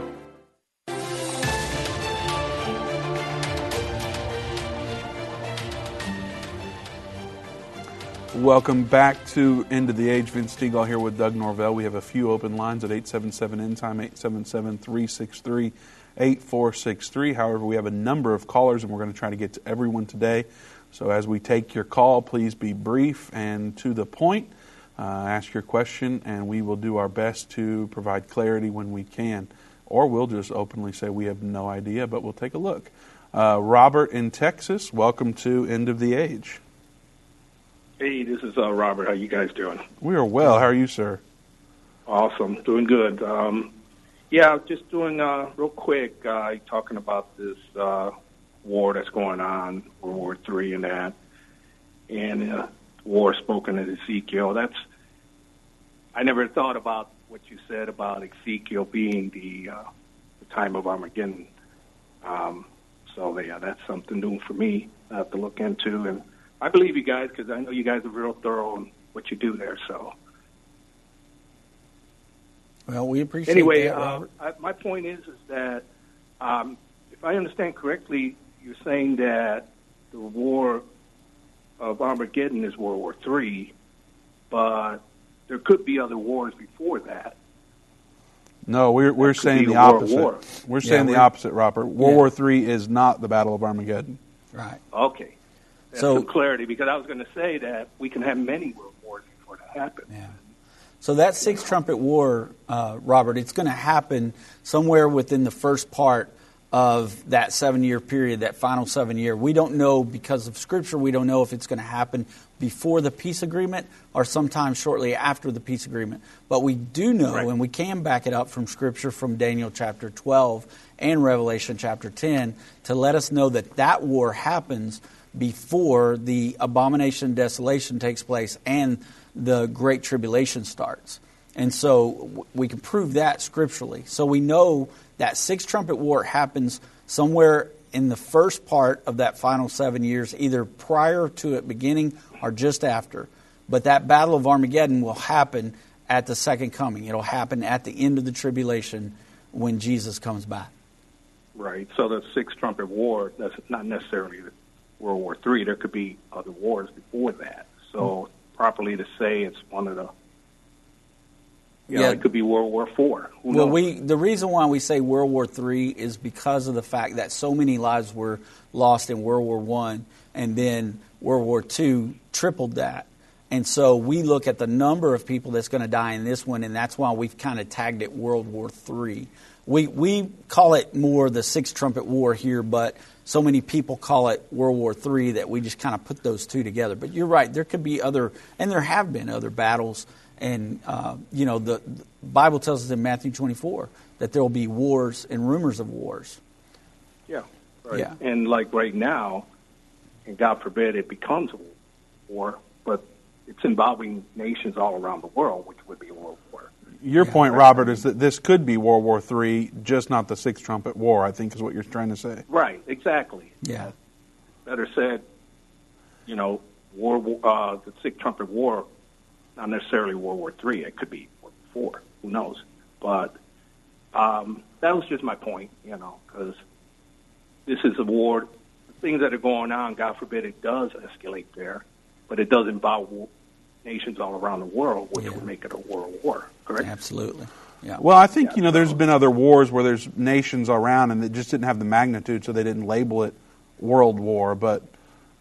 Welcome back to End of the Age. Vince Stegall here with Doug Norvell. We have a few open lines at 877 End Time, 877 363 8463. However, we have a number of callers and we're going to try to get to everyone today. So as we take your call, please be brief and to the point. Uh, ask your question, and we will do our best to provide clarity when we can. Or we'll just openly say we have no idea, but we'll take a look. Uh, Robert in Texas, welcome to End of the Age.
Hey, this is uh, Robert. How you guys doing?
We are well. How are you, sir?
Awesome, doing good. Um, Yeah, just doing uh, real quick. Uh, talking about this uh, war that's going on, World War Three, and that, and uh, war spoken in Ezekiel. That's I never thought about what you said about Ezekiel being the, uh, the time of Armageddon. Um, so yeah, that's something new for me. I have to look into, and I believe you guys because I know you guys are real thorough in what you do there. So
Well, we appreciate it.
anyway,
that,
uh, I, my point is is that um, if I understand correctly, you're saying that the war of Armageddon is World War Three, but there could be other wars before that.
No, we're we're saying the opposite.
war.
We're
Yeah,
saying the
we're-
opposite, Robert. World
Yeah.
War Three is not the Battle of Armageddon.
right.
Okay, that's
So-
some clarity because I was going to say that we can have many world wars before that happens.
Yeah. So that six trumpet war, uh, Robert, it's going to happen somewhere within the first part of that seven year period, that final seven year. We don't know because of Scripture. We don't know if it's going to happen before the peace agreement or sometime shortly after the peace agreement. But we do know,
Right.
and we can back it up from Scripture from Daniel chapter 12 and Revelation chapter 10 to let us know that that war happens before the abomination desolation takes place and the great tribulation starts. And so we can prove that scripturally. So we know that six trumpet war happens somewhere in the first part of that final seven years, either prior to it beginning or just after. But that battle of Armageddon will happen at the second coming. It'll happen at the end of the tribulation when Jesus comes back.
Right. So the Six Trumpet War, that's not necessarily World War Three. There could be other wars before that. So properly to say it's one of the, you know,
Yeah.
it could be World War Four. Who
Well,
knows?
we the reason why we say World War III is because of the fact that so many lives were lost in World War One, and then World War Two tripled that. And so we look at the number of people that's going to die in this one, and that's why we've kind of tagged it World War III. We we call it more the Six Trumpet War here, but so many people call it World War III that we just kind of put those two together. But you're right, there could be other, and there have been other battles. And uh, you know, the, the Bible tells us in Matthew 24 that there will be wars and rumors of wars.
yeah. Right.
Yeah.
And like right now, and God forbid it becomes a war, but it's involving nations all around the world, which would be a world war.
Your point, Robert, is that this could be World War III, just not the Six Trumpet War. I think is what you're trying to say.
Right. Exactly.
Yeah,
better said, you know, war, uh, the Six Trumpet War, not necessarily World War III. It could be World War Four. Who knows? But um, that was just my point, you know, because this is a war. The things that are going on, God forbid, it does escalate there, but it does involve war, nations all around the world, which
Yeah.
would make it a world war. Correct?
absolutely. Yeah.
Well, I think
Yeah,
you know there's been other wars where there's nations around and it just didn't have the magnitude, so they didn't label it World War. But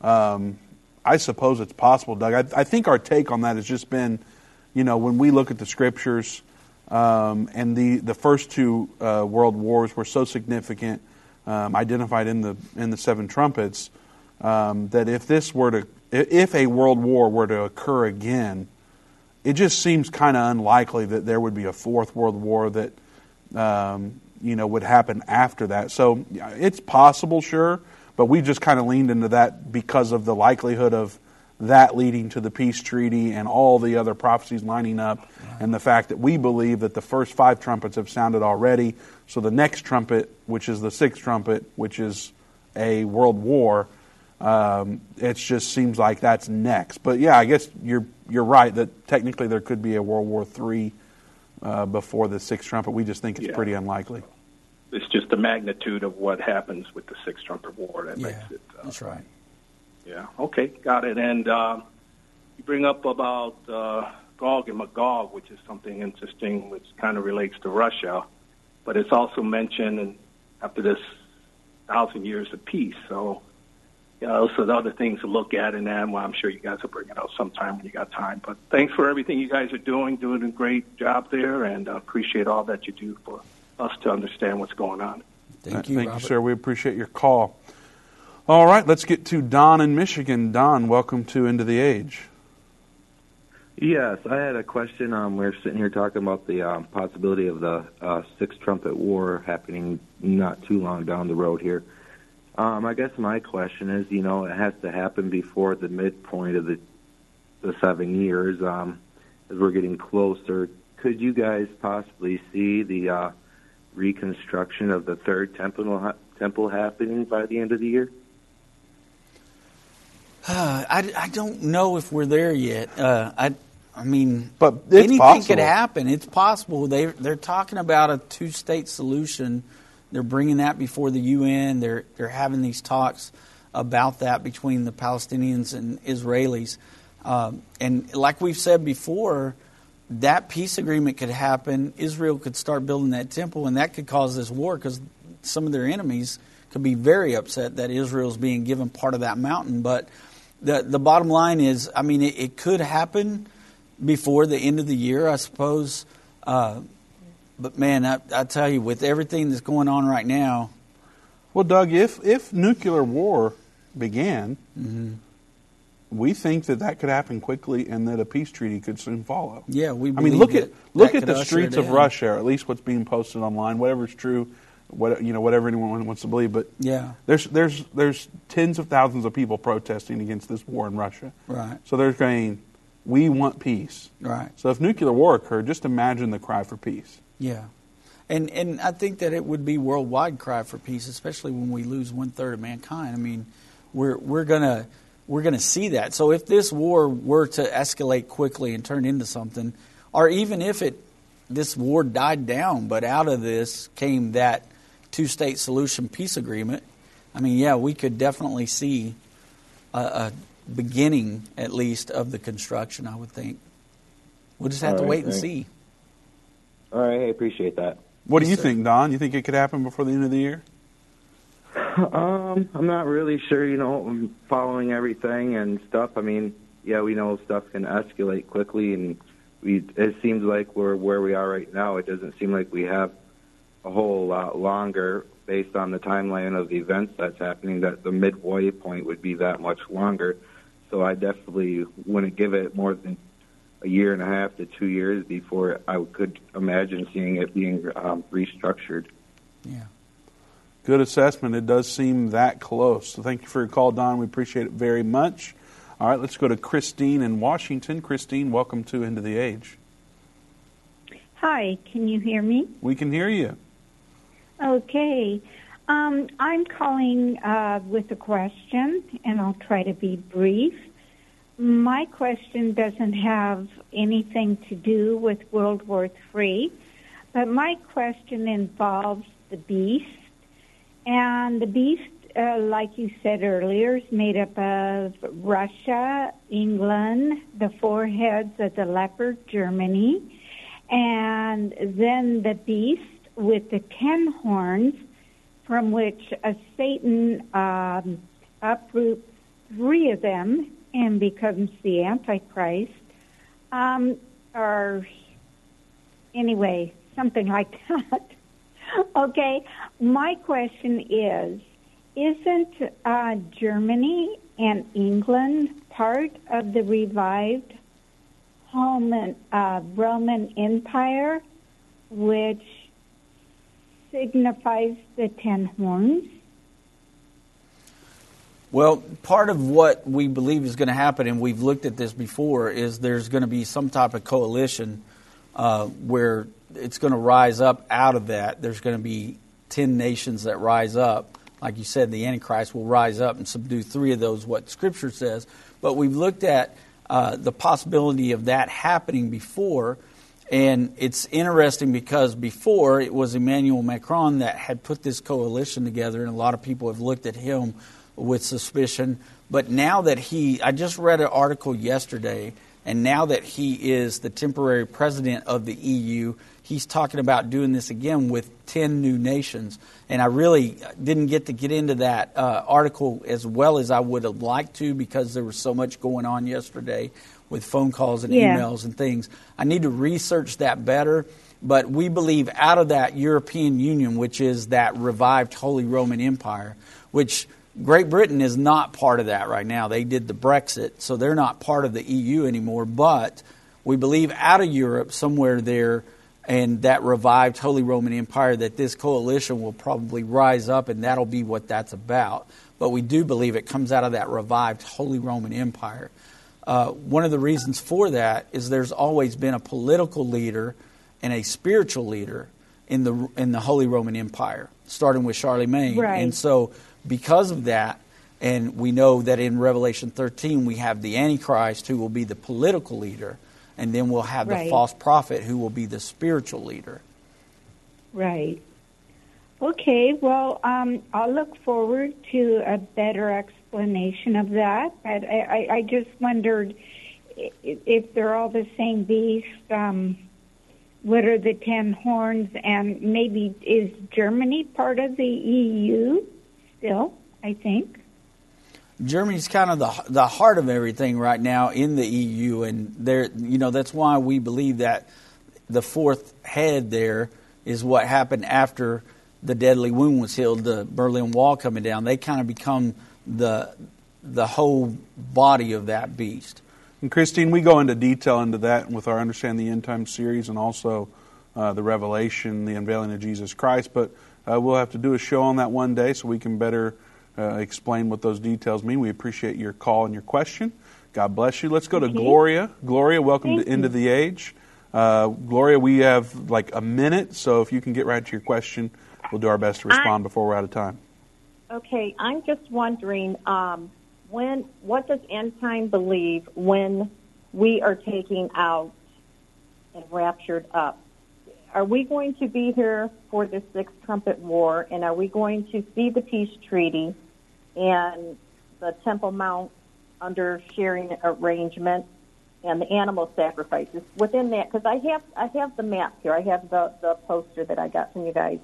um, I suppose it's possible, Doug. I, I think our take on that has just been, you know, when we look at the scriptures um, and the the first two uh, world wars were so significant, um, identified in the in the seven trumpets, um, that if this were to if a world war were to occur again, it just seems kind of unlikely that there would be a fourth world war that um, you know would happen after that. So it's possible, sure, but we just kind of leaned into that because of the likelihood of that leading to the peace treaty and all the other prophecies lining up, and the fact that we believe that the first five trumpets have sounded already. So the next trumpet, which is the sixth trumpet, which is a world war, um, it just seems like that's next. But yeah, I guess you're you're right that technically there could be a World War III uh, before the sixth trumpet. We just think it's
Yeah.
pretty unlikely.
It's just the magnitude of what happens with the sixth Trumpet War that
yeah,
makes it. Uh,
that's right.
Yeah. Okay. Got it. And uh, you bring up about uh, Gog and Magog, which is something interesting, which kind of relates to Russia, but it's also mentioned in, after this thousand years of peace. So, you know, those are the other things to look at, and then well, I'm sure you guys will bring it up sometime when you got time. But thanks for everything you guys are doing, doing a great job there, and uh, appreciate all that you do for us to understand what's going on.
Thank you,
Thank
Robert.
you, sir. We appreciate your call. All right, let's get to Don in Michigan. Don, welcome to End of the Age.
Yes, I had a question. Um, we are sitting here talking about the um, possibility of the uh, Six Trumpet War happening not too long down the road here. Um, I guess my question is, you know, it has to happen before the midpoint of the the seven years. Um, as we're getting closer, could you guys possibly see the uh, reconstruction of the third temple temple happening by the end of the year?
Uh, I, I don't know if we're there yet. Uh, I I mean,
but
anything
possible.
could happen. It's possible. They they're talking about a two state solution. They're bringing that before the UN. They're they're having these talks about that between the Palestinians and Israelis. Um, and like we've said before, that peace agreement could happen. Israel could start building that temple, and that could cause this war because some of their enemies could be very upset that Israel's being given part of that mountain. But the the bottom line is, I mean, it, it could happen before the end of the year, I suppose. Uh, but man, I, I, tell you, with everything that's going on right now.
Well, Doug, if if nuclear war began,
mm-hmm.
we think that that could happen quickly, and that a peace treaty could soon follow.
Yeah, we.
I mean, look at look at the streets of Russia, or at least what's being posted online. Whatever's true, what you know, whatever anyone wants to believe. But
yeah,
there's there's there's tens of thousands of people protesting against this war in Russia.
Right.
So they're saying we want peace.
Right.
So if nuclear war occurred, just imagine the cry for peace.
Yeah. And and I think that it would be worldwide cry for peace, especially when we lose one third of mankind. I mean, we're we're gonna we're gonna see that. So if this war were to escalate quickly and turn into something, or even if it this war died down, but out of this came that two state solution peace agreement, I mean, yeah, we could definitely see a, a beginning, at least, of the construction, I would think. We'll just have
All
to
right,
wait and see.
All right, I appreciate that.
What do you think, Don? You think it could happen before the end of the year?
Um, I'm not really sure. You know, I'm following everything and stuff. I mean, yeah, we know stuff can escalate quickly, and we. It seems like we're where we are right now. It doesn't seem like we have a whole lot longer, based on the timeline of the events that's happening. That the midway point would be that much longer. So I definitely wouldn't give it more than a year and a half to two years before I could imagine seeing it being um, restructured.
Yeah.
Good assessment. It does seem that close. So thank you for your call, Don. We appreciate it very much. All right, let's go to Christine in Washington. Christine, welcome to End of the Age.
Hi, can you hear me?
We can hear you.
Okay. Um, I'm calling uh, with a question, and I'll try to be brief. My question doesn't have anything to do with World War III, but my question involves the beast. And the beast, uh, like you said earlier, is made up of Russia, England, the four heads of the leopard, Germany, and then the beast with the ten horns, from which a Satan um, uproots three of them and becomes the Antichrist. Um, or anyway, something like that. okay, my question is Isn't uh, Germany and England part of the revived Roman, uh, Roman Empire, which signifies the ten horns?
Well, part of what we believe is going to happen, and we've looked at this before, is there's going to be some type of coalition uh, where it's going to rise up out of that. There's going to be 10 nations that rise up. Like you said, the Antichrist will rise up and subdue three of those, what Scripture says. But we've looked at uh, the possibility of that happening before. And it's interesting because before it was Emmanuel Macron that had put this coalition together, and a lot of people have looked at him with suspicion. But now that he, I just read an article yesterday, and now that he is the temporary president of the EU, he's talking about doing this again with 10 new nations. And I really didn't get to get into that uh, article as well as I would have liked to because there was so much going on yesterday with phone calls and
Yeah.
emails and things. I need to research that better. But we believe out of that European Union, which is that revived Holy Roman Empire, which Great Britain is not part of that right now. They did the Brexit, so they're not part of the EU anymore. But we believe out of Europe, somewhere there, and that revived Holy Roman Empire, that this coalition will probably rise up, and that'll be what that's about. But we do believe it comes out of that revived Holy Roman Empire. Uh, one of the reasons for that is there's always been a political leader and a spiritual leader in the in the Holy Roman Empire, starting with Charlemagne.
Right.
And so, because of that, and we know that in Revelation 13 we have the Antichrist who will be the political leader, and then we'll have
Right.
the false prophet who will be the spiritual leader.
Right. Okay, well, um, I'll look forward to a better explanation of that. But I, I, I just wondered if they're all the same beast. Um, what are the ten horns? And maybe is Germany part of the EU still? I think.
Germany's kind of the the heart of everything right now in the EU, and there, you know, that's why we believe that the fourth head there is what happened after the deadly wound was healed, the Berlin Wall coming down. They kind of become the the whole body of that beast.
And Christine, we go into detail into that with our Understand the End Time series and also uh, the Revelation, the unveiling of Jesus Christ. But uh, we'll have to do a show on that one day so we can better uh, explain what those details mean. We appreciate your call and your question. God bless you. Let's go to
Okay.
Gloria. Gloria, welcome
Thank
to End
you.
of the Age. Uh, Gloria, we have like a minute, so if you can get right to your question, we'll do our best to respond before we're out of time.
Okay, I'm just wondering um, when what does end time believe when we are taking out and raptured up? Are we going to be here for the sixth trumpet war, and are we going to see the peace treaty and the Temple Mount under sharing arrangement and the animal sacrifices within that? Because I have I have the map here. I have the the poster that I got from you guys.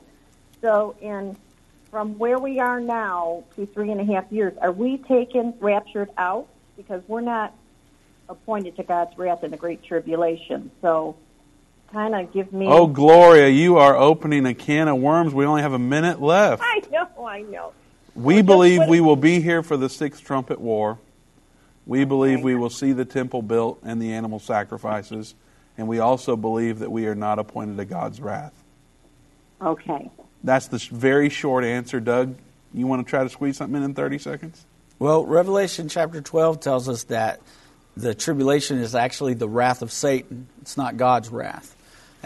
So in from where we are now to three and a half years, are we taken raptured out? Because we're not appointed to God's wrath in the great tribulation. So kind of give me.
Oh, Gloria, you are opening a can of worms. We only have a minute left.
I know, I know.
We believe we will be here for the sixth trumpet war. We believe we will see the temple built and the animal sacrifices. And we also believe that we are not appointed to God's wrath.
Okay.
That's the very short answer, Doug. You want to try to squeeze something in in 30 seconds?
Well, Revelation chapter 12 tells us that the tribulation is actually the wrath of Satan. It's not God's wrath.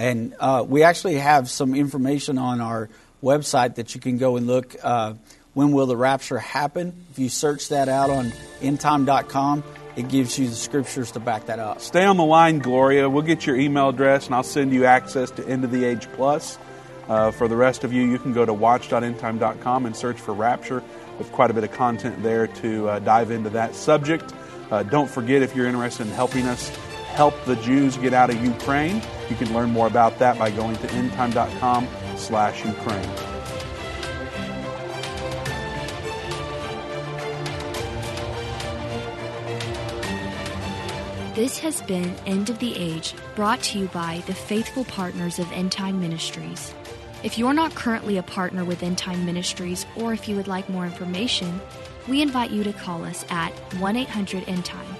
And uh, we actually have some information on our website that you can go and look. Uh, when will the rapture happen? If you search that out on endtime.com, it gives you the scriptures to back that up.
Stay on the line, Gloria. We'll get your email address and I'll send you access to End of the Age Plus. Uh, for the rest of you, you can go to watch.endtime.com and search for Rapture with quite a bit of content there to uh, dive into that subject. Uh, don't forget, if you're interested in helping us help the Jews get out of Ukraine, you can learn more about that by going to endtime.com slash Ukraine.
This has been End of the Age, brought to you by the faithful partners of End Time Ministries. If you're not currently a partner with End Time Ministries, or if you would like more information, we invite you to call us at 1 800 End Time.